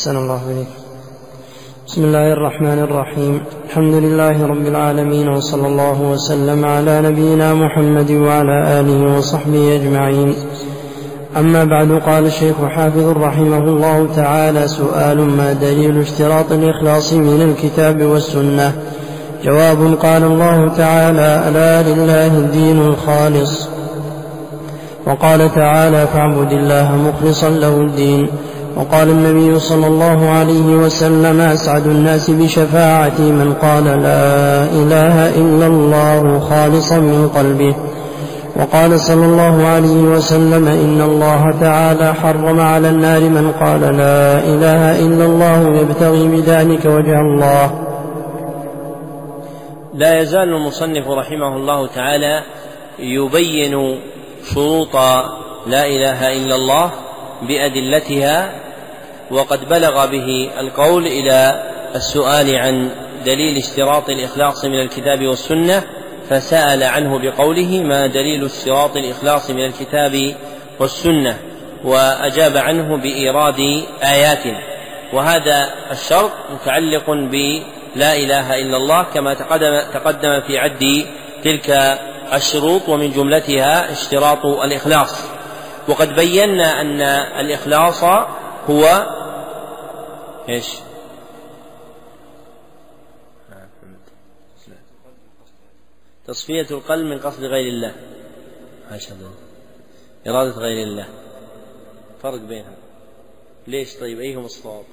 أحسن الله إليك. بسم الله الرحمن الرحيم. الحمد لله رب العالمين وصلى الله وسلم على نبينا محمد وعلى آله وصحبه أجمعين. أما بعد قال الشيخ حافظ رحمه الله تعالى سؤال ما دليل اشتراط الإخلاص من الكتاب والسنة؟ جواب قال الله تعالى ألا لله الدين الخالص. وقال تعالى فاعبد الله مخلصا له الدين. وقال النبي صلى الله عليه وسلم أسعد الناس بشفاعتي من قال لا إله إلا الله خالصا من قلبه. وقال صلى الله عليه وسلم إن الله تعالى حرم على النار من قال لا إله إلا الله يبتغي بذلك وجه الله. لا يزال المصنف رحمه الله تعالى يبين شروط لا إله إلا الله بأدلتها وقد بلغ به القول إلى السؤال عن دليل اشتراط الإخلاص من الكتاب والسنة فسأل عنه بقوله ما دليل اشتراط الإخلاص من الكتاب والسنة؟ وأجاب عنه بإيراد آيات. وهذا الشرط متعلق بلا إله إلا الله كما تقدم تقدم في عد تلك الشروط ومن جملتها اشتراط الإخلاص. وقد بينا أن الإخلاص هو إيش؟ تصفية القلب من قصد غير الله. عاشا إرادة غير الله. فرق بينهم. ليش طيب؟ أيهم الصواب؟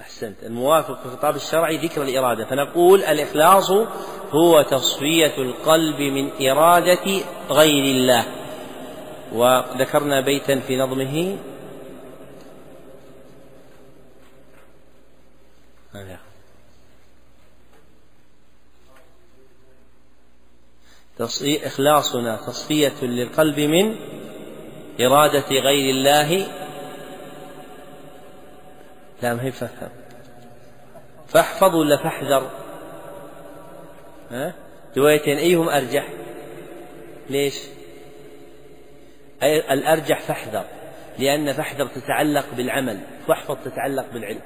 أحسنت. الموافق في الخطاب الشرعي ذكر الإرادة. فنقول الإخلاص هو تصفية القلب من إرادة غير الله. وذكرنا بيتا في نظمه. إخلاصنا تصفية للقلب من إرادة غير الله. لا ما هي فافهم فاحفظ ولا فاحذر؟ ها؟ روايتين أيهم أرجح؟ ليش؟ أي الأرجح فاحذر لأن فاحذر تتعلق بالعمل واحفظ تتعلق بالعلم.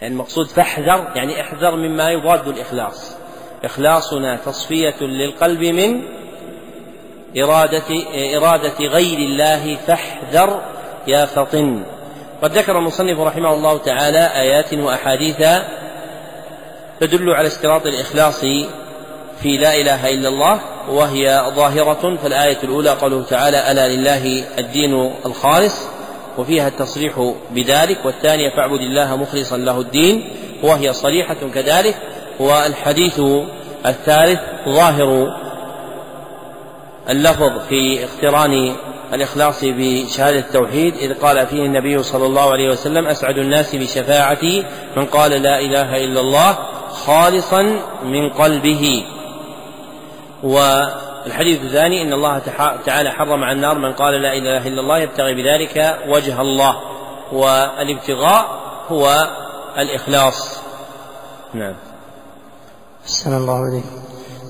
يعني المقصود فاحذر يعني احذر مما يضاد الإخلاص. إخلاصنا تصفية للقلب من إرادة إرادة غير الله فاحذر يا فطن. قد ذكر المصنف رحمه الله تعالى آيات وأحاديث تدل على اشتراط الإخلاص في لا إله إلا الله وهي ظاهرة فالآية الأولى قوله تعالى ألا لله الدين الخالص وفيها التصريح بذلك والثانية فاعبد الله مخلصا له الدين وهي صريحة كذلك والحديث الثالث ظاهر اللفظ في اقتران الإخلاص بشهادة التوحيد إذ قال فيه النبي صلى الله عليه وسلم أسعد الناس بشفاعتي من قال لا إله إلا الله خالصا من قلبه والحديث الثاني إن الله تعالى حرم على النار من قال لا إله إلا الله يبتغي بذلك وجه الله. والابتغاء هو الإخلاص. نعم. أحسن الله عليك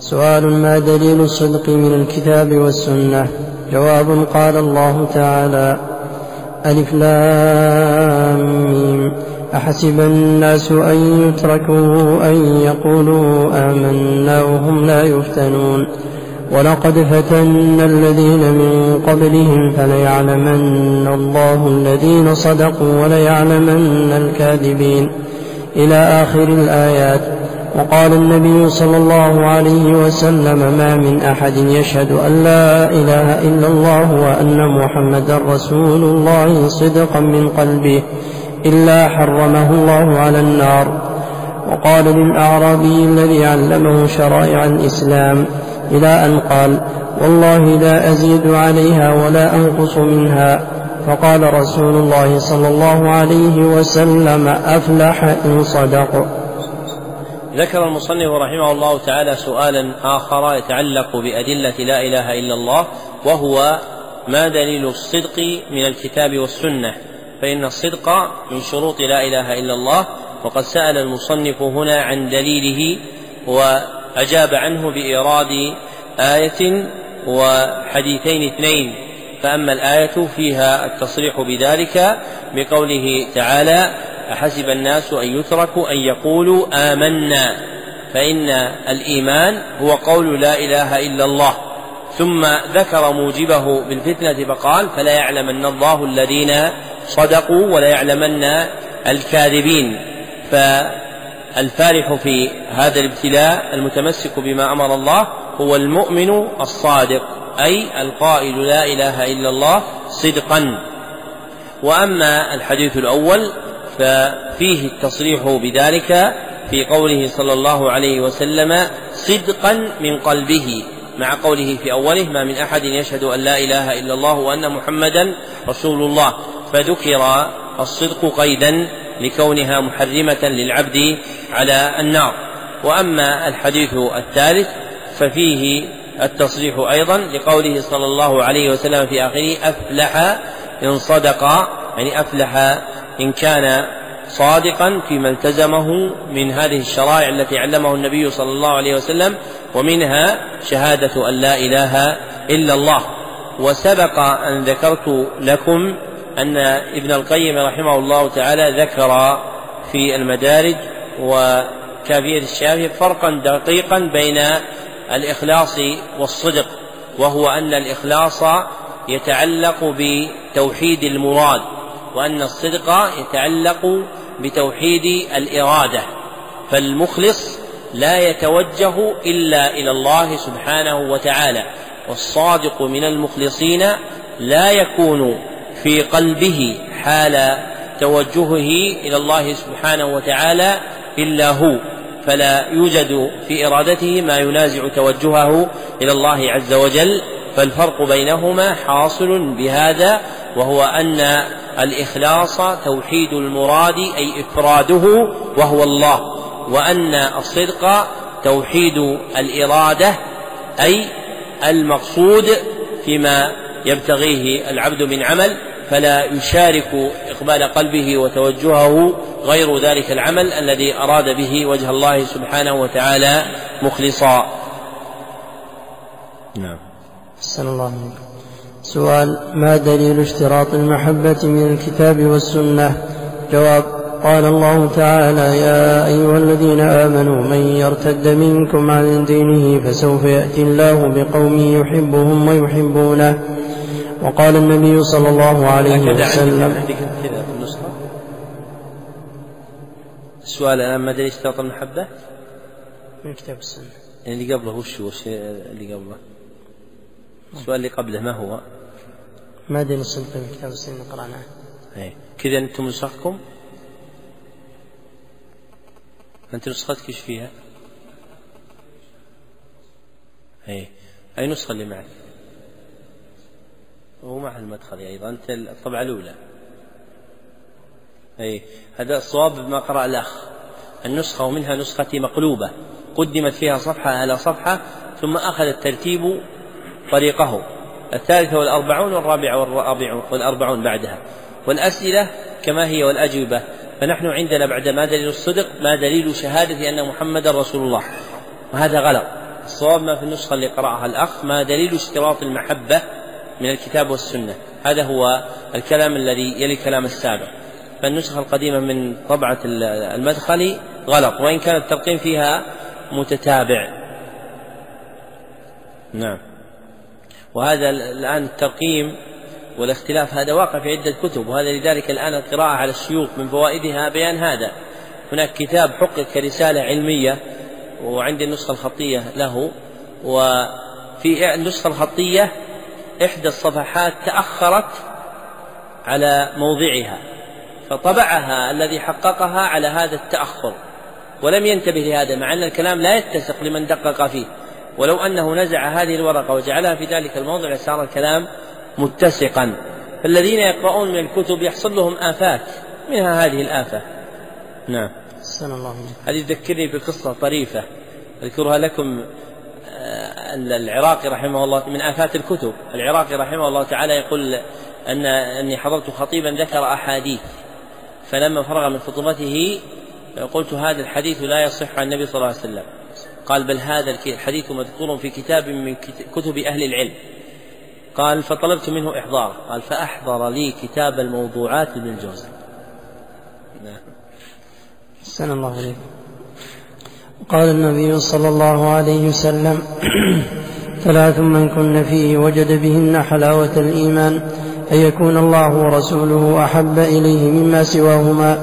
سؤال ما دليل الصدق من الكتاب والسنة؟ جواب قال الله تعالى ألف لام أحسب الناس أن يتركوا أن يقولوا آمنا وهم لا يفتنون. ولقد فتنا الذين من قبلهم فليعلمن الله الذين صدقوا وليعلمن الكاذبين. إلى آخر الآيات. وقال النبي صلى الله عليه وسلم ما من أحد يشهد أن لا إله إلا الله وأن محمدا رسول الله صدقا من قلبه. إلا حرمه الله على النار. وقال للأعرابي الذي علمه شرائع الإسلام إلى أن قال والله لا أزيد عليها ولا أنقص منها. فقال رسول الله صلى الله عليه وسلم أفلح إن صدق. ذكر المصنف رحمه الله تعالى سؤالا آخر يتعلق بأدلة لا إله إلا الله وهو ما دليل الصدق من الكتاب والسنة؟ فإن الصدق من شروط لا إله إلا الله. وقد سأل المصنف هنا عن دليله وأجاب عنه بإيراد آية وحديثين اثنين. فأما الآية فيها التصريح بذلك بقوله تعالى أحسب الناس أن يتركوا أن يقولوا آمنا. فإن الإيمان هو قول لا إله إلا الله. ثم ذكر موجبه بالفتنة فقال فلا يعلمن الله الذين صدقوا ولا يعلمن الكاذبين. فالفارح في هذا الابتلاء المتمسك بما أمر الله هو المؤمن الصادق أي القائل لا إله إلا الله صدقا. وأما الحديث الأول ففيه التصريح بذلك في قوله صلى الله عليه وسلم صدقا من قلبه مع قوله في أوله ما من أحد يشهد أن لا إله إلا الله وأن محمدا رسول الله فذكر الصدق قيدا لكونها محرمة للعبد على النار. وأما الحديث الثالث ففيه التصريح أيضا لقوله صلى الله عليه وسلم في آخره أفلح إن صدق يعني أفلح إن كان صادقا فيما التزمه من هذه الشرائع التي علمه النبي صلى الله عليه وسلم ومنها شهادة أن لا إله إلا الله. وسبق أن ذكرت لكم أن ابن القيم رحمه الله تعالى ذكر في المدارج وكافية الشافعي فرقا دقيقا بين الإخلاص والصدق وهو أن الإخلاص يتعلق بتوحيد المراد وأن الصدق يتعلق بتوحيد الإرادة فالمخلص لا يتوجه إلا إلى الله سبحانه وتعالى والصادق من المخلصين لا يكون في قلبه حال توجهه إلى الله سبحانه وتعالى إلا هو فلا يوجد في إرادته ما ينازع توجهه إلى الله عز وجل فالفرق بينهما حاصل بهذا وهو أن الإخلاص توحيد المراد أي إفراده وهو الله وأن الصدق توحيد الإرادة أي المقصود فيما يبتغيه العبد من عمل فلا يشارك إقبال قلبه وتوجهه غير ذلك العمل الذي أراد به وجه الله سبحانه وتعالى مخلصا. نعم. أحسن الله عليكم سؤال ما دليل اشتراط المحبة من الكتاب والسنة؟ جواب قال الله تعالى يا أيها الذين آمنوا من يرتد منكم عن دينه فسوف يأتي الله بقوم يحبهم ويحبونه. وقال النبي صلى الله عليه وسلم كذا في النسخة السؤال الآن ما دليل اشتراط المحبة؟ من كتاب السنة يعني اللي قبله وش هو اللي قبله؟ السؤال اللي قبله ما هو؟ ما دليل الصدق من كتاب السنة قرأناه أي كذا أنتم نسختكم؟ أنت نسختك إيش فيها؟ أي أي نسخة اللي معك؟ ومع المدخل أيضا أنت الطبعة الأولى. أي هذا الصواب ما قرأ الأخ. النسخة ومنها نسختي مقلوبة. قدمت فيها صفحة على صفحة ثم أخذ الترتيب طريقه. الثالثة والأربعون والرابعة والأربعون بعدها. والأسئلة كما هي والأجوبة. فنحن عندنا بعد ما دليل الصدق ما دليل شهادة أن محمدا رسول الله. وهذا غلط. الصواب ما في النسخة اللي قرأها الأخ ما دليل اشتراط المحبة. من الكتاب والسنة. هذا هو الكلام الذي يلي الكلام السابق. فالنسخة القديمة من طبعة المدخل غلط وإن كان الترقيم فيها متتابع. نعم. وهذا الآن الترقيم والاختلاف هذا واقع في عدة كتب وهذا لذلك الآن القراءة على الشيوخ من فوائدها بيان هذا. هناك كتاب حقق كرسالة علمية وعندي النسخة الخطية له وفي النسخة الخطية إحدى الصفحات تأخرت على موضعها فطبعها الذي حققها على هذا التأخر ولم ينتبه لهذا مع أن الكلام لا يتسق لمن دقق فيه. ولو أنه نزع هذه الورقة وجعلها في ذلك الموضع لصار الكلام متسقا. فالذين يقرؤون من الكتب يحصل لهم آفات منها هذه الآفة. نعم. الله هذه تذكرني بقصة طريفة أذكرها لكم العراقي رحمه الله من آفات الكتب. العراقي رحمه الله تعالى يقول أن أني حضرت خطيبا ذكر أحاديث فلما فرغ من خطبته قلت هذا الحديث لا يصح عن النبي صلى الله عليه وسلم. قال بل هذا الحديث مذكور في كتاب من كتب أهل العلم. قال فطلبت منه إحضاره. قال فأحضر لي كتاب الموضوعات لابن الجوزي نعم الله عليكم قال النبي صلى الله عليه وسلم ثلاث من كن فيه وجد بهن حلاوة الإيمان أن يكون الله ورسوله أحب إليه مما سواهما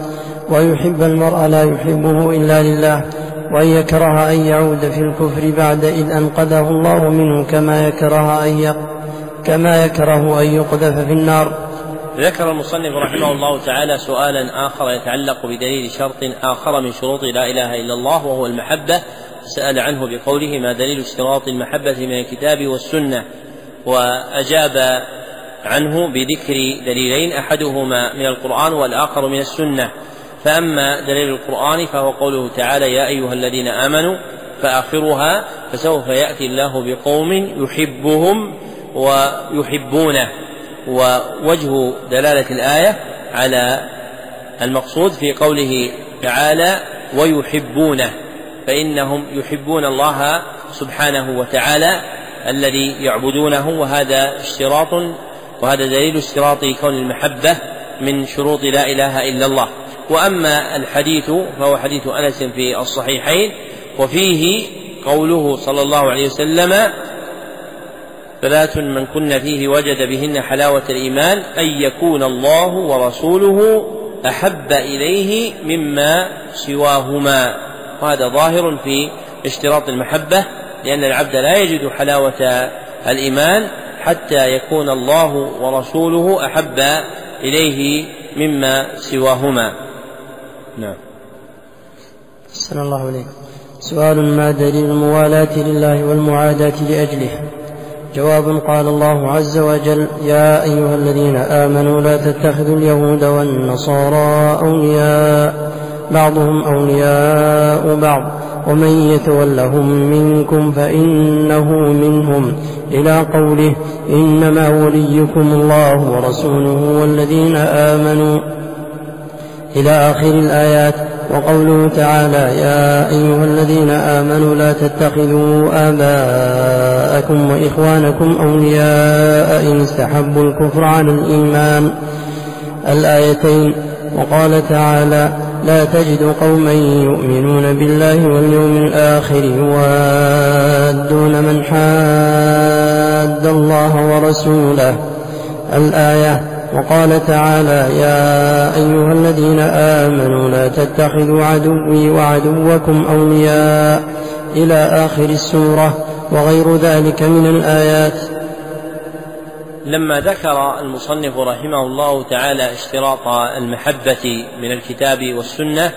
ويحب المرء لا يحبه إلا لله وأن يكره أن يعود في الكفر بعد إذ أنقذه الله منه كما يكره أن كما يكره أن يقذف في النار. ذكر المصنف رحمه الله تعالى سؤالا آخر يتعلق بدليل شرط آخر من شروط لا إله إلا الله وهو المحبة. سأل عنه بقوله ما دليل اشتراط المحبة من الكتاب والسنة؟ وأجاب عنه بذكر دليلين أحدهما من القرآن والآخر من السنة. فأما دليل القرآن فهو قوله تعالى يا أيها الذين آمنوا فآخرها فسوف يأتي الله بقوم يحبهم ويحبونه. ووجه دلالة الآية على المقصود في قوله تعالى ويحبونه فإنهم يحبون الله سبحانه وتعالى الذي يعبدونه وهذا اشتراط وهذا دليل اشتراط كون المحبة من شروط لا إله إلا الله. وأما الحديث فهو حديث أنس في الصحيحين وفيه قوله صلى الله عليه وسلم ثلاث من كن فيه وجد بهن حلاوة الإيمان أن يكون الله ورسوله أحب إليه مما سواهما. وهذا ظاهر في اشتراط المحبة لأن العبد لا يجد حلاوة الإيمان حتى يكون الله ورسوله أحب إليه مما سواهما. نعم. صلى الله عليه سؤال ما دليل الموالاة لله والمعاداة لأجله جواب قال الله عز وجل يا أيها الذين آمنوا لا تتخذوا اليهود والنصارى أولياء بعضهم أولياء بعض ومن يتولهم منكم فإنه منهم. إلى قوله إنما وليكم الله ورسوله والذين آمنوا. إلى آخر الآيات وقوله تعالى يا أيها الذين آمنوا لا تتخذوا آباءكم وإخوانكم أولياء إن استحبوا الكفر على الإيمان. الآيتين. وقال تعالى لا تجد قوما يؤمنون بالله واليوم الآخر يوادون من حاد الله ورسوله. الآية. وقال تعالى يا أيها الذين آمنوا لا تتخذوا عدوي وعدوكم أولياء إلى آخر السورة وغير ذلك من الآيات. لما ذكر المصنف رحمه الله تعالى اشتراط المحبة من الكتاب والسنة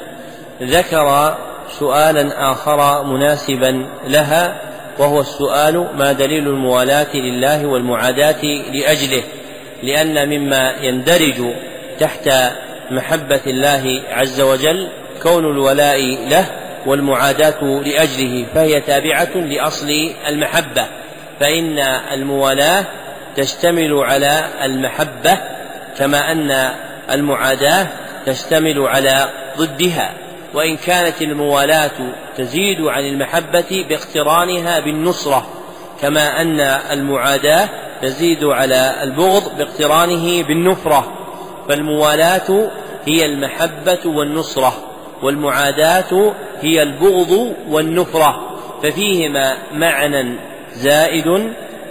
ذكر سؤالا آخر مناسبا لها وهو السؤال ما دليل الموالاة لله والمعاداة لأجله؟ لأن مما يندرج تحت محبة الله عز وجل كون الولاء له والمعاداة لأجله فهي تابعة لأصل المحبة. فإن الموالاة تشتمل على المحبة كما أن المعاداة تشتمل على ضدها. وإن كانت الموالاة تزيد عن المحبة باقترانها بالنصرة كما أن المعاداة تزيد على البغض باقترانه بالنفرة فالموالاة هي المحبة والنصرة والمعاداة هي البغض والنفرة ففيهما معنى زائد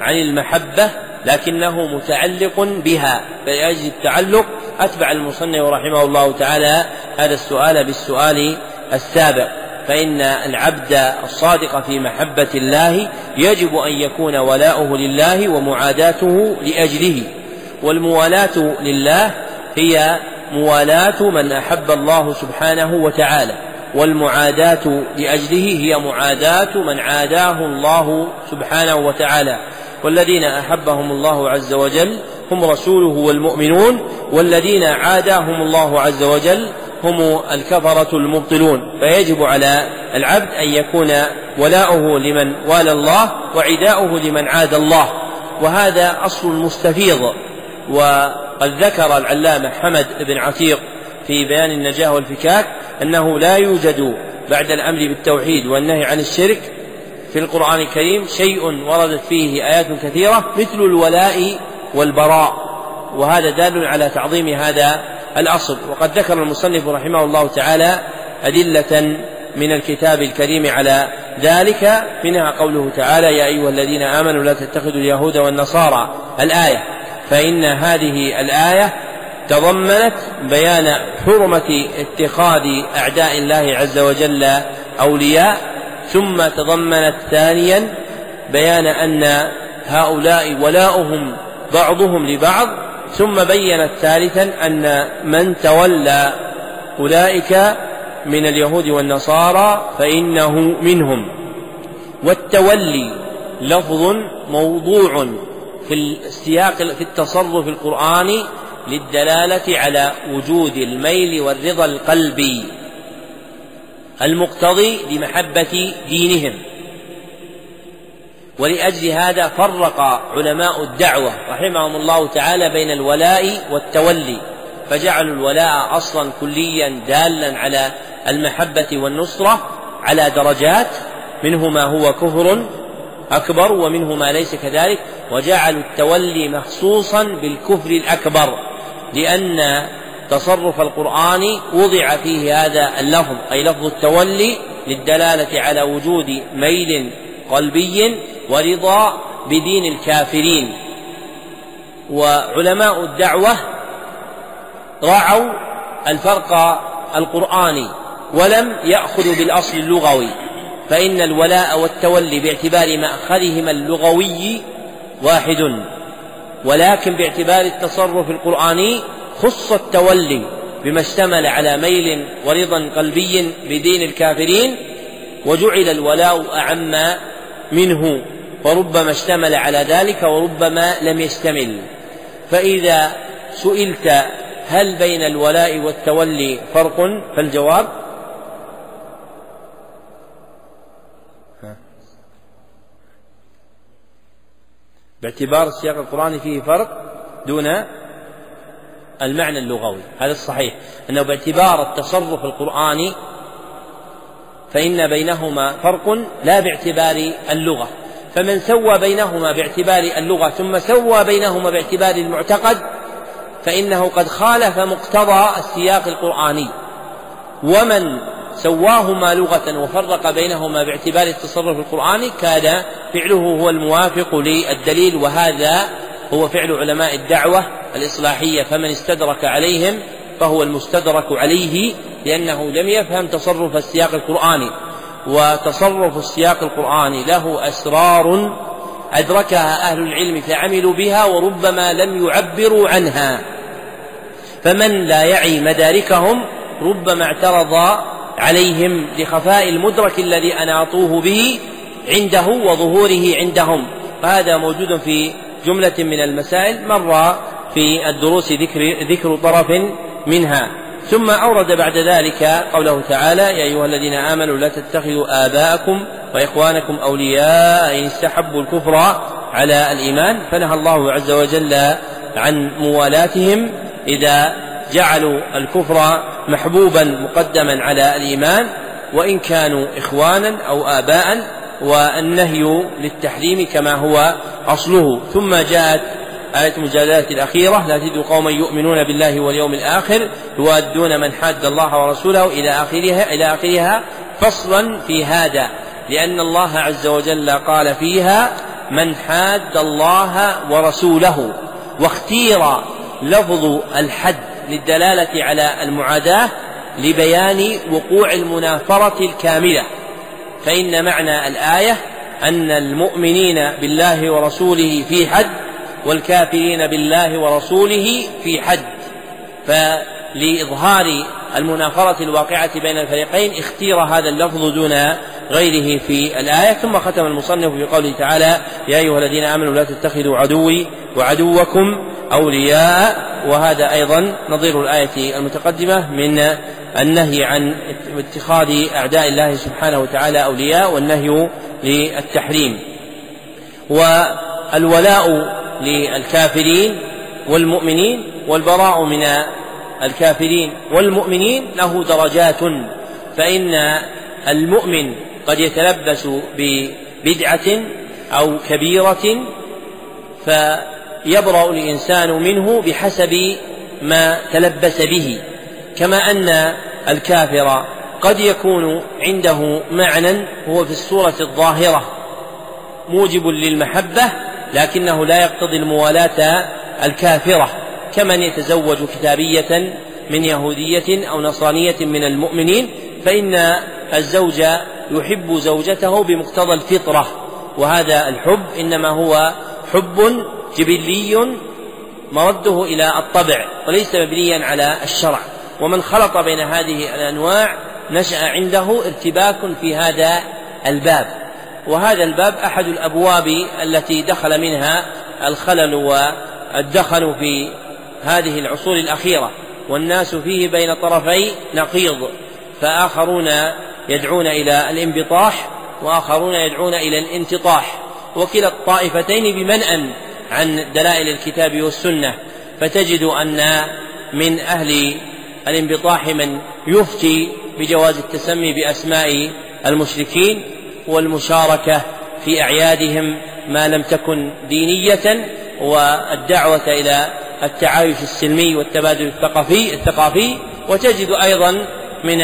عن المحبة لكنه متعلق بها فلأجل التعلق أتبع المصنف رحمه الله تعالى هذا السؤال بالسؤال السابق. فإن العبد الصادق في محبة الله يجب أن يكون ولاؤه لله ومعاداته لأجله. والموالاة لله هي موالاة من أحب الله سبحانه وتعالى. والمعاداة لأجله هي معاداة من عاداه الله سبحانه وتعالى. والذين أحبهم الله عز وجل هم رسوله والمؤمنون. والذين عاداهم الله عز وجل هم الكفرة المبطلون فيجب على العبد أن يكون ولاؤه لمن والى الله وعداؤه لمن عاد الله. وهذا أصل مستفيض وقد ذكر العلامة حمد بن عتيق في بيان النجاة والفكاك أنه لا يوجد بعد الأمر بالتوحيد والنهي عن الشرك في القرآن الكريم شيء وردت فيه آيات كثيرة مثل الولاء والبراء. وهذا دال على تعظيم هذا الأصل. وقد ذكر المصنف رحمه الله تعالى أدلة من الكتاب الكريم على ذلك. منها قوله تعالى يا أيها الذين آمنوا لا تتخذوا اليهود والنصارى الآية. فإن هذه الآية تضمنت بيان حرمة اتخاذ أعداء الله عز وجل أولياء. ثم تضمنت ثانيا بيان أن هؤلاء ولاؤهم بعضهم لبعض. ثم بينت ثالثا أن من تولى أولئك من اليهود والنصارى فإنه منهم. والتولي لفظ موضوع في السياق في التصرف القرآني للدلالة على وجود الميل والرضا القلبي المقتضي لمحبة دينهم. ولأجل هذا فرق علماء الدعوة رحمهم الله تعالى بين الولاء والتولي فجعلوا الولاء أصلا كليا دالا على المحبة والنصرة على درجات منه ما هو كفر أكبر ومنه ما ليس كذلك وجعلوا التولي مخصوصا بالكفر الأكبر لأن تصرف القرآن وضع فيه هذا اللفظ أي لفظ التولي للدلالة على وجود ميل قلبي ورضا بدين الكافرين. وعلماء الدعوة راعوا الفرق القرآني ولم يأخذوا بالأصل اللغوي فإن الولاء والتولي باعتبار مأخذهما اللغوي واحد. ولكن باعتبار التصرف القرآني خص التولي بما اشتمل على ميل ورضا قلبي بدين الكافرين وجعل الولاء أعم منه. وربما اشتمل على ذلك وربما لم يشتمل. فإذا سئلت هل بين الولاء والتولي فرق فالجواب باعتبار السياق القرآني فيه فرق دون المعنى اللغوي. هذا الصحيح. أنه باعتبار التصرف القرآني فإن بينهما فرق لا باعتبار اللغة. فمن سوى بينهما باعتبار اللغة ثم سوى بينهما باعتبار المعتقد فإنه قد خالف مقتضى السياق القرآني. ومن سواهما لغة وفرق بينهما باعتبار التصرف القرآني كان فعله هو الموافق للدليل وهذا هو فعل علماء الدعوة الإصلاحية فمن استدرك عليهم فهو المستدرك عليه لأنه لم يفهم تصرف السياق القرآني. وتصرف السياق القرآني له أسرار أدركها أهل العلم فعملوا بها وربما لم يعبروا عنها. فمن لا يعي مداركهم ربما اعترض عليهم لخفاء المدرك الذي أناطوه به عنده وظهوره عندهم. فهذا موجود في جملة من المسائل مر في الدروس ذكر ذكر طرف منها. ثم أورد بعد ذلك قوله تعالى يا أيها الذين آمنوا لا تتخذوا آباءكم وإخوانكم أولياء إن استحبوا الكفر على الإيمان. فنهى الله عز وجل عن موالاتهم إذا جعلوا الكفر محبوبا مقدما على الإيمان وإن كانوا إخوانا أو آباء والنهي للتحريم كما هو أصله. ثم جاءت آية المجادلة الأخيرة لا تجد قوما يؤمنون بالله واليوم الآخر يوادون من حاد الله ورسوله إلى آخرها إلى آخرها فصلا في هذا لأن الله عز وجل قال فيها من حاد الله ورسوله واختير لفظ الحد للدلالة على المعاداة لبيان وقوع المنافرة الكاملة فإن معنى الآية أن المؤمنين بالله ورسوله في حد والكافرين بالله ورسوله في حد. فلإظهار المنافرة الواقعة بين الفريقين اختير هذا اللفظ دون غيره في الآية. ثم ختم المصنف في قوله تعالى يا أيها الذين آمنوا لا تتخذوا عدوي وعدوكم أولياء. وهذا أيضا نظير الآية المتقدمة من النهي عن اتخاذ أعداء الله سبحانه وتعالى أولياء والنهي للتحريم. والولاء للكافرين والمؤمنين والبراء من الكافرين والمؤمنين له درجات فإن المؤمن قد يتلبس بدعة أو كبيرة فيبرأ الإنسان منه بحسب ما تلبس به كما أن الكافر قد يكون عنده معنى هو في الصورة الظاهرة موجب للمحبة لكنه لا يقتضي الموالاة الكافرة كمن يتزوج كتابية من يهودية أو نصرانية من المؤمنين فإن الزوج يحب زوجته بمقتضى الفطرة وهذا الحب إنما هو حب جبلي مرده إلى الطبع وليس مبنيا على الشرع. ومن خلط بين هذه الأنواع نشأ عنده ارتباك في هذا الباب. وهذا الباب أحد الأبواب التي دخل منها الخلل والدخل في هذه العصور الأخيرة والناس فيه بين طرفي نقيض فآخرون يدعون إلى الانبطاح وآخرون يدعون إلى الانتطاح. وكلا الطائفتين بمنأ عن دلائل الكتاب والسنة فتجد أن من أهل الانبطاح من يفتي بجواز التسمي بأسماء المشركين والمشاركة في أعيادهم ما لم تكن دينية والدعوة إلى التعايش السلمي والتبادل الثقافي الثقافي. وتجد أيضا من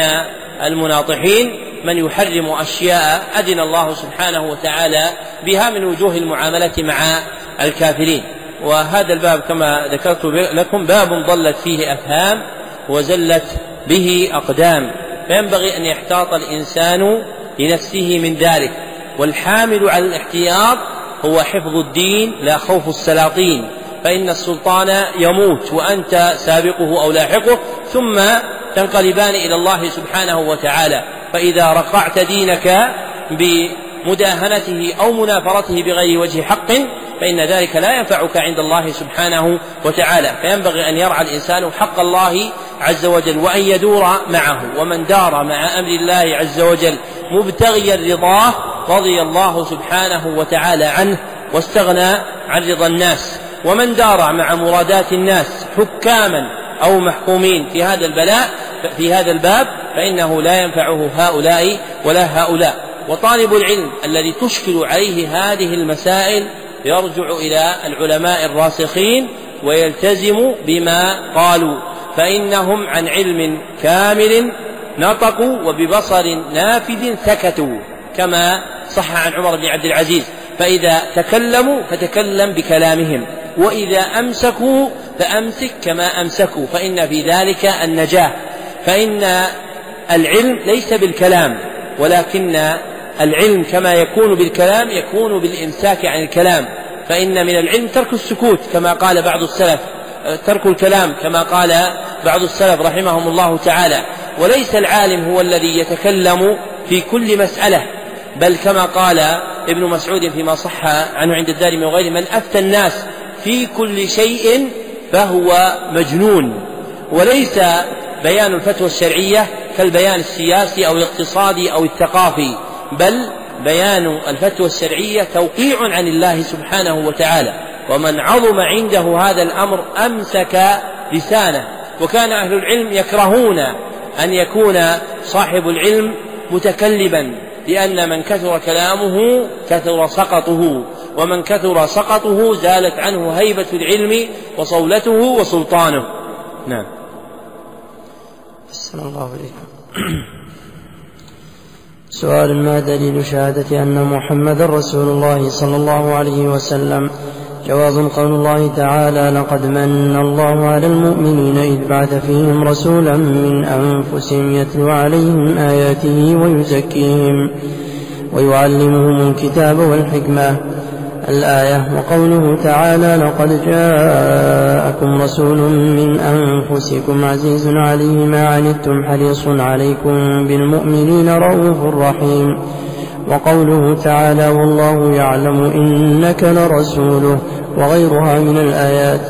المناطحين من يحرم أشياء أذن الله سبحانه وتعالى بها من وجوه المعاملة مع الكافرين. وهذا الباب كما ذكرت لكم باب ضلت فيه أفهام وزلت به أقدام. فينبغي أن يحتاط الإنسان لنفسه من ذلك. والحامل على الاحتياط هو حفظ الدين لا خوف السلاطين. فإن السلطان يموت وأنت سابقه أو لاحقه ثم تنقلبان إلى الله سبحانه وتعالى. فإذا رقعت دينك بمداهنته أو منافرته بغير وجه حق فإن ذلك لا ينفعك عند الله سبحانه وتعالى. فينبغي أن يرعى الإنسان حق الله عز وجل وأن يدور معه. ومن دار مع أمر الله عز وجل مبتغيا رضاه رضي الله سبحانه وتعالى عنه واستغنى عن رضا الناس. ومن دار مع مرادات الناس حكاما أو محكومين في هذا البلاء في هذا الباب فإنه لا ينفعه هؤلاء ولا هؤلاء. وطالب العلم الذي تشكل عليه هذه المسائل يرجع إلى العلماء الراسخين ويلتزم بما قالوا فإنهم عن علم كامل نطقوا وببصر نافذ سكتوا كما صح عن عمر بن عبد العزيز. فإذا تكلموا فتكلم بكلامهم وإذا أمسكوا فأمسك كما أمسكوا فإن في ذلك النجاة. فإن العلم ليس بالكلام ولكن العلم كما يكون بالكلام يكون بالإمساك عن الكلام. فإن من العلم ترك السكوت كما قال بعض السلف ترك الكلام كما قال بعض السلف رحمهم الله تعالى. وليس العالم هو الذي يتكلم في كل مسألة بل كما قال ابن مسعود فيما صح عنه عند الدارمي وغيره من أفتى الناس في كل شيء فهو مجنون. وليس بيان الفتوى الشرعية كالبيان السياسي أو الاقتصادي أو الثقافي. بل بيان الفتوى الشرعية توقيع عن الله سبحانه وتعالى. ومن عظم عنده هذا الأمر أمسك لسانه. وكان أهل العلم يكرهون أن يكون صاحب العلم متكلبا لأن من كثر كلامه كثر سقطه. ومن كثر سقطه زالت عنه هيبة العلم وصولته وسلطانه. نعم. السلام الله عليكم. سؤال ما دليل شهادة أن محمد رسول الله صلى الله عليه وسلم؟ جواب قول الله تعالى لقد من الله على المؤمنين إذ بعث فيهم رسولا من أنفسهم يتلو عليهم آياته ويزكيهم ويعلمهم الكتاب والحكمة الآية وقوله تعالى لقد جاءكم رسول من أنفسكم عزيز عليه ما عنتم حريص عليكم بالمؤمنين رؤوف رحيم. وقوله تعالى والله يعلم إنك لرسوله وغيرها من الآيات.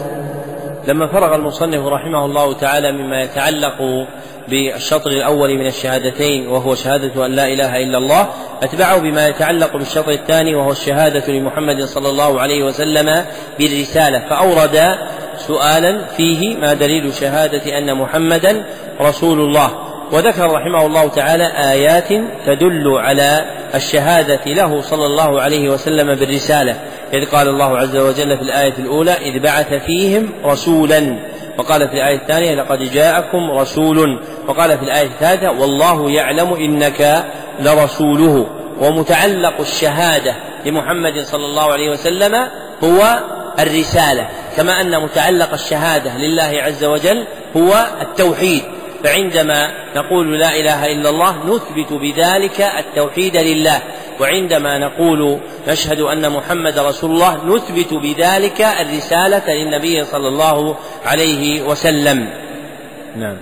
لما فرغ المصنف رحمه الله تعالى مما يتعلق بالشطر الأول من الشهادتين وهو شهادة أن لا إله إلا الله. أتبعه بما يتعلق بالشطر الثاني وهو الشهادة لمحمد صلى الله عليه وسلم بالرسالة. فأورد سؤالا فيه ما دليل شهادة أن محمدا رسول الله. وذكر رحمه الله تعالى آيات تدل على الشهادة له صلى الله عليه وسلم بالرسالة. إذ قال الله عز وجل في الآية الأولى إذ بعث فيهم رسولا. وقال في الآية الثانية لقد جاءكم رسول. وقال في الآية الثالثة والله يعلم إنك لرسوله. ومتعلق الشهادة لمحمد صلى الله عليه وسلم هو الرسالة كما أن متعلق الشهادة لله عز وجل هو التوحيد. فعندما نقول لا إله إلا الله نثبت بذلك التوحيد لله. وعندما نقول نشهد أن محمد رسول الله نثبت بذلك الرسالة للنبي صلى الله عليه وسلم. نعم.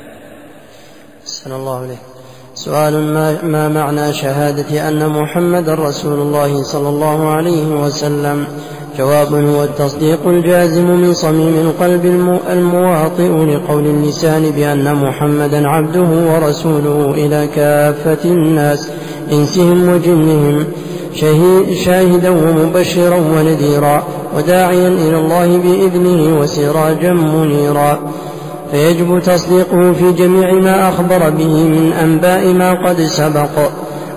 صلى الله عليه سؤال ما, ما معنى شهادة أن محمد رسول الله صلى الله عليه وسلم؟ جواب هو التصديق الجازم من صميم القلب المواطئ لقول اللسان بأن محمدا عبده ورسوله إلى كافة الناس إنسهم وجنهم شاهدا ومبشرا ونذيرا وداعيا إلى الله بإذنه وسراجا منيرا. فيجب تصديقه في جميع ما أخبر به من أنباء ما قد سبق.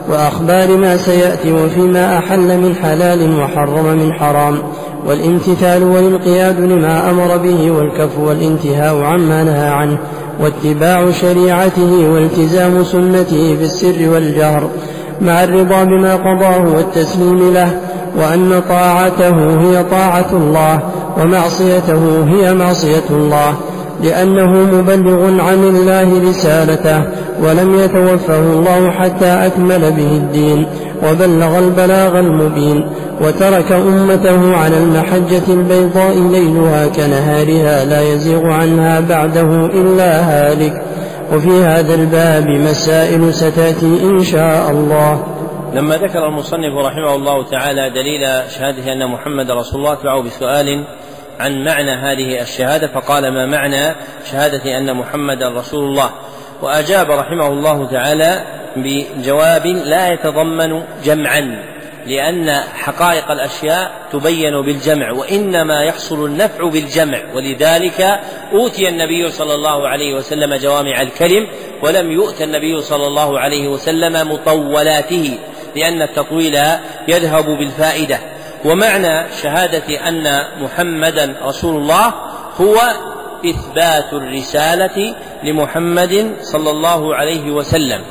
وأخبار ما سيأتي وفيما أحل من حلال وحرم من حرام والامتثال والانقياد لما أمر به والكف والانتهاء عما نهى عنه واتباع شريعته والتزام سنته في السر والجهر مع الرضا بما قضاه والتسليم له وأن طاعته هي طاعة الله ومعصيته هي معصية الله. لأنه مبلغ عن الله رسالته ولم يتوفه الله حتى أكمل به الدين وبلغ البلاغ المبين وترك أمته على المحجة البيضاء ليلها كنهارها لا يزيغ عنها بعده إلا هالك. وفي هذا الباب مسائل ستأتي إن شاء الله. لما ذكر المصنف رحمه الله تعالى دليل شهادة أن محمد رسول الله دعوا بسؤال عن معنى هذه الشهادة فقال ما معنى شهادة أن محمدا رسول الله؟ وأجاب رحمه الله تعالى بجواب لا يتضمن جمعا لأن حقائق الأشياء تبين بالجمع وإنما يحصل النفع بالجمع ولذلك أوتي النبي صلى الله عليه وسلم جوامع الكلم ولم يؤت النبي صلى الله عليه وسلم مطولاته لأن التطويل يذهب بالفائدة. ومعنى شهادة أن محمدا رسول الله هو إثبات الرسالة لمحمد صلى الله عليه وسلم.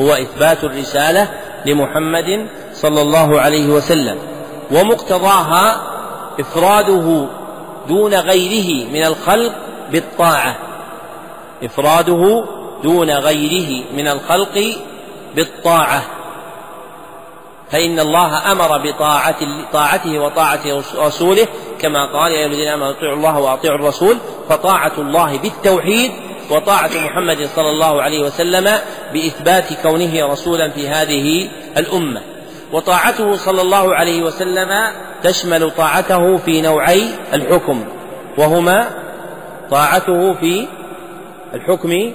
هو إثبات الرسالة لمحمد صلى الله عليه وسلم. ومقتضاها إفراده دون غيره من الخلق بالطاعة. إفراده دون غيره من الخلق بالطاعة. فإن الله أمر بطاعة طاعته وطاعة رسوله كما قال يا أيها الذين آمنوا أطيعوا الله وأطيعوا الرسول فطاعة الله بالتوحيد وطاعة محمد صلى الله عليه وسلم بإثبات كونه رسولا في هذه الأمة. وطاعته صلى الله عليه وسلم تشمل طاعته في نوعي الحكم وهما طاعته في الحكم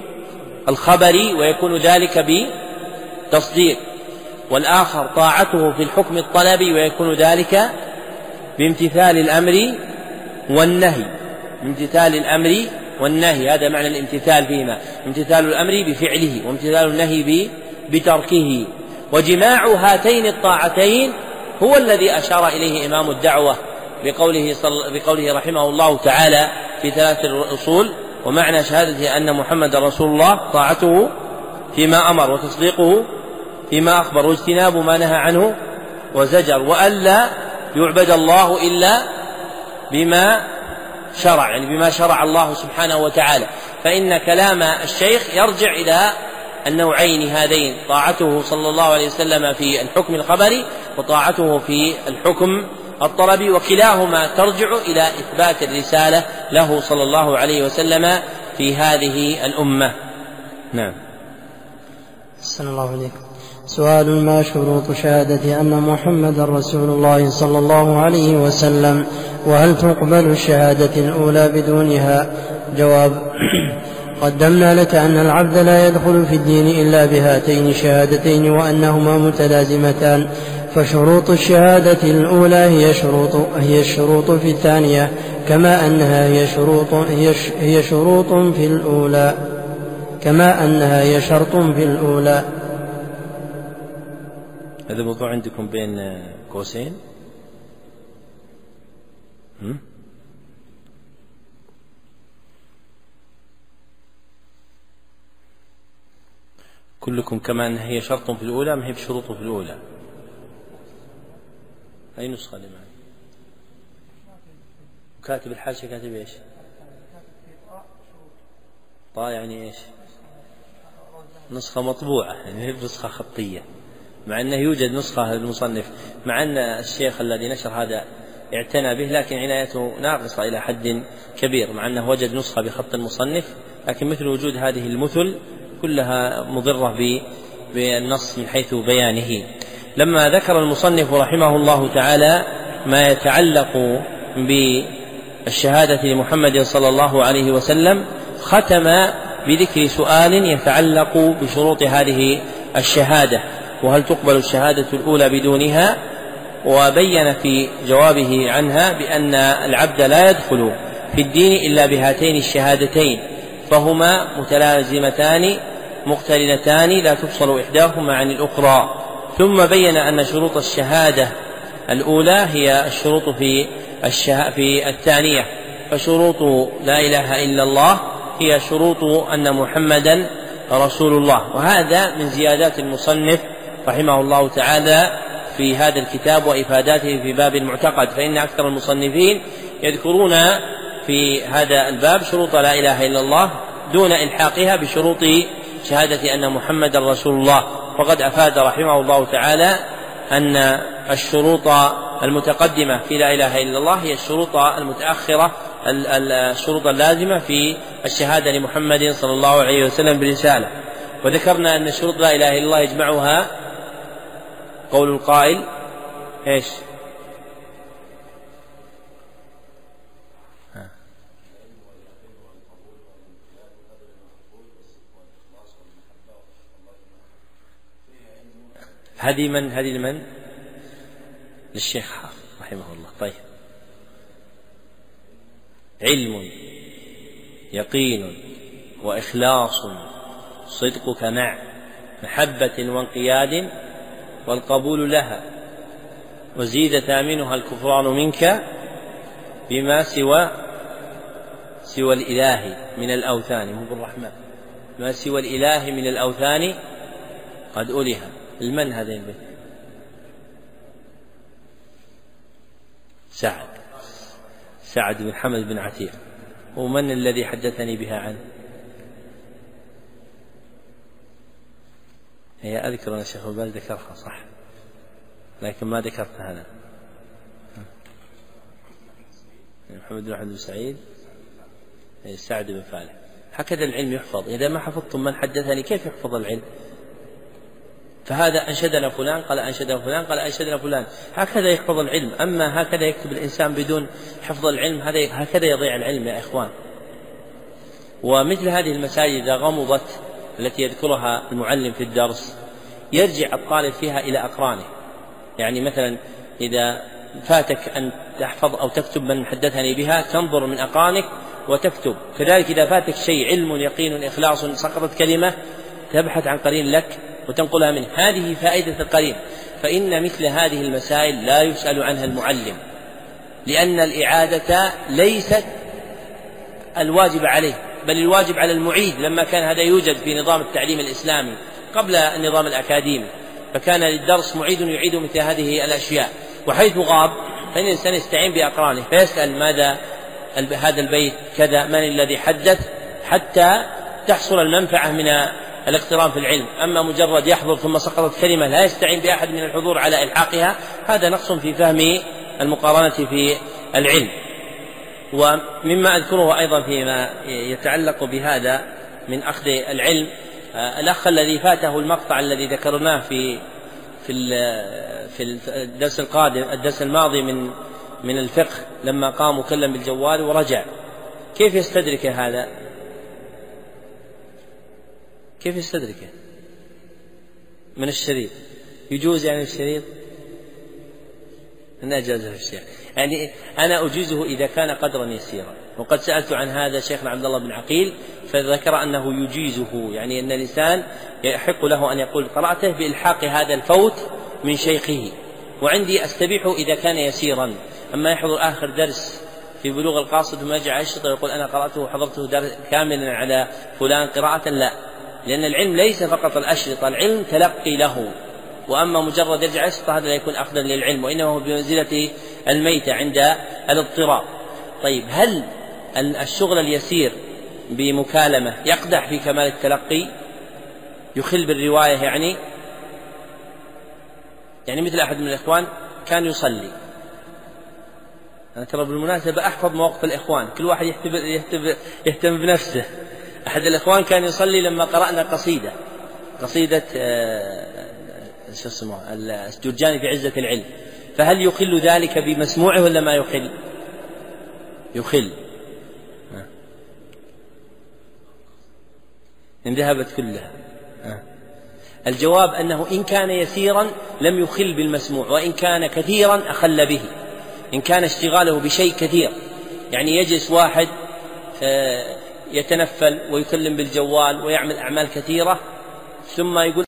الخبري ويكون ذلك بتصديق. والآخر طاعته في الحكم الطلبي ويكون ذلك بامتثال الأمر والنهي. بامتثال الأمر والنهي هذا معنى الامتثال فيهما. امتثال الأمر بفعله وامتثال النهي بتركه. وجماع هاتين الطاعتين هو الذي أشار إليه إمام الدعوة بقوله, صل... بقوله رحمه الله تعالى في ثلاث الأصول. ومعنى شهادة أن محمد رسول الله طاعته فيما أمر وتصديقه فيما أخبر واجتناب ما نهى عنه وزجر وألا يعبد الله إلا بما شرع يعني بما شرع الله سبحانه وتعالى. فإن كلام الشيخ يرجع إلى النوعين هذين طاعته صلى الله عليه وسلم في الحكم الخبري وطاعته في الحكم الطلبي وكلاهما ترجع إلى إثبات الرسالة له صلى الله عليه وسلم في هذه الأمة. نعم. صلى الله عليكم سؤال ما شروط شهادة أن محمد رسول الله صلى الله عليه وسلم وهل تقبل الشهادة الأولى بدونها؟ جواب قدمنا لك أن العبد لا يدخل في الدين إلا بهاتين الشهادتين وأنهما متلازمتان فشروط الشهادة الأولى هي شروط هي الشروط في الثانية كما أنها هي شروط هي, هي شروط في الأولى. كما أنها هي شرط في الأولى. هذا الموضوع عندكم بين قوسين؟ كلكم كما أنها هي شرط في الأولى ما هي بشروط في الأولى. أي نسخة لمن كاتب الحاشية كاتب إيش؟ طا يعني إيش؟ نسخة مطبوعة يعني نسخة خطية مع أنه يوجد نسخة للمصنف مع أن الشيخ الذي نشر هذا اعتنى به لكن عنايته ناقصة إلى حد كبير مع أنه وجد نسخة بخط المصنف لكن مثل وجود هذه المثل كلها مضرة بالنص من حيث بيانه. لما ذكر المصنف رحمه الله تعالى ما يتعلق بالشهادة لمحمد صلى الله عليه وسلم ختم بذكر سؤال يتعلق بشروط هذه الشهادة وهل تقبل الشهادة الأولى بدونها؟ وبين في جوابه عنها بأن العبد لا يدخل في الدين إلا بهاتين الشهادتين فهما متلازمتان مقترنتان لا تفصل إحداهما عن الأخرى. ثم بين أن شروط الشهادة الأولى هي الشروط في الشه... في الثانية فشروط لا إله إلا الله هي شروط أن محمدا رسول الله. وهذا من زيادات المصنف رحمه الله تعالى في هذا الكتاب وإفاداته في باب المعتقد. فإن أكثر المصنفين يذكرون في هذا الباب شروط لا إله إلا الله دون إلحاقها بشروط شهادة أن محمدا رسول الله. وقد أفاد رحمه الله تعالى أن الشروط المتقدمة في لا إله إلا الله هي الشروط المتأخرة الشروط اللازمة في الشهادة لمحمد صلى الله عليه وسلم برسالة وذكرنا أن شروط لا إله إلا الله يجمعها. قول القائل. إيش؟ هذه من؟ هذه لمن؟ للشيخ رحمه الله طيب علم يقين وإخلاص صدقك مع محبة وانقياد والقبول لها. وزيد ثامنها الكفران منك بما سوى سوى الإله من الأوثان. مو بالرحمن. ما سوى الإله من الأوثان قد أله المن هذين سعد. سعد بن حمد بن عتيق. ومن الذي حدثني بها عنه هي أذكر أن الشيخ البال ذكرها صح. لكن ما ذكرت هذا. محمد بن أحمد بن سعيد سعد بن فالح. هكذا العلم يحفظ. إذا ما حفظتم من حدثني كيف يحفظ العلم؟ فهذا أنشدنا فلان قال أنشدنا فلان قال أنشدنا فلان. هكذا يحفظ العلم. أما هكذا يكتب الإنسان بدون حفظ العلم هذا هكذا يضيع العلم يا إخوان. ومثل هذه المسائل إذا غمضت التي يذكرها المعلم في الدرس يرجع الطالب فيها إلى أقرانه. يعني مثلا إذا فاتك أن تحفظ أو تكتب من حدثني بها تنظر من أقرانك وتكتب. كذلك إذا فاتك شيء علم يقين إخلاص سقطت كلمة تبحث عن قرين لك وتنقلها منه. هذه فائدة القرين. فإن مثل هذه المسائل لا يسأل عنها المعلم لأن الإعادة ليست الواجب عليه بل الواجب على المعيد. لما كان هذا يوجد في نظام التعليم الإسلامي قبل النظام الأكاديمي فكان للدرس معيد يعيد مثل هذه الأشياء. وحيث غاب فإن الإنسان يستعين بأقرانه فيسأل ماذا هذا البيت كذا من الذي حدث حتى تحصل المنفعة من الاقتران في العلم. أما مجرد يحضر ثم سقطت كلمة لا يستعين بأحد من الحضور على إلحاقها هذا نقص في فهم المقارنة في العلم. ومما أذكره أيضا فيما يتعلق بهذا من أخذ العلم الأخ الذي فاته المقطع الذي ذكرناه في في في الدرس القادم الدرس الماضي من من الفقه لما قام وكلم بالجوال ورجع. كيف يستدرك هذا؟ كيف يستدركه؟ من الشريط. يجوز يعني الشريط؟ من أجازه الشيخ. يعني أنا أجيزه إذا كان قدرا يسيرا وقد سألت عن هذا شيخنا عبد الله بن عقيل فذكر أنه يجيزه. يعني أن الإنسان يحق له أن يقول قرأته بإلحاق هذا الفوت من شيخه. وعندي أستبيحه إذا كان يسيرا. أما يحضر آخر درس في بلوغ القاصد ثم يجعل أشرطة ويقول أنا قرأته وحضرته كاملا على فلان قراءة لا. لأن العلم ليس فقط الأشرطة العلم تلقي له. وأما مجرد يرجع أشرطة هذا لا يكون أخذا للعلم وإنما هو بمنزلة الميتة عند الاضطراب. طيب هل الشغل اليسير بمكالمة يقدح في كمال التلقي؟ يخل بالرواية يعني؟ يعني مثل أحد من الإخوان كان يصلي. أنا ترى بالمناسبة أحفظ مواقف الإخوان كل واحد يهتم, يهتم بنفسه. أحد الإخوان كان يصلي لما قرأنا قصيدة قصيدة آه، شو اسمه الجرجاني في عزة العلم. فهل يخل ذلك بمسموعه ولا ما يخل؟ يخل إن ذهبت كلها. الجواب أنه إن كان يسيرا لم يخل بالمسموع وإن كان كثيرا أخل به. إن كان اشتغاله بشيء كثير. يعني يجلس واحد آه، يتنفل ويكلم بالجوال ويعمل أعمال كثيرة ثم يقول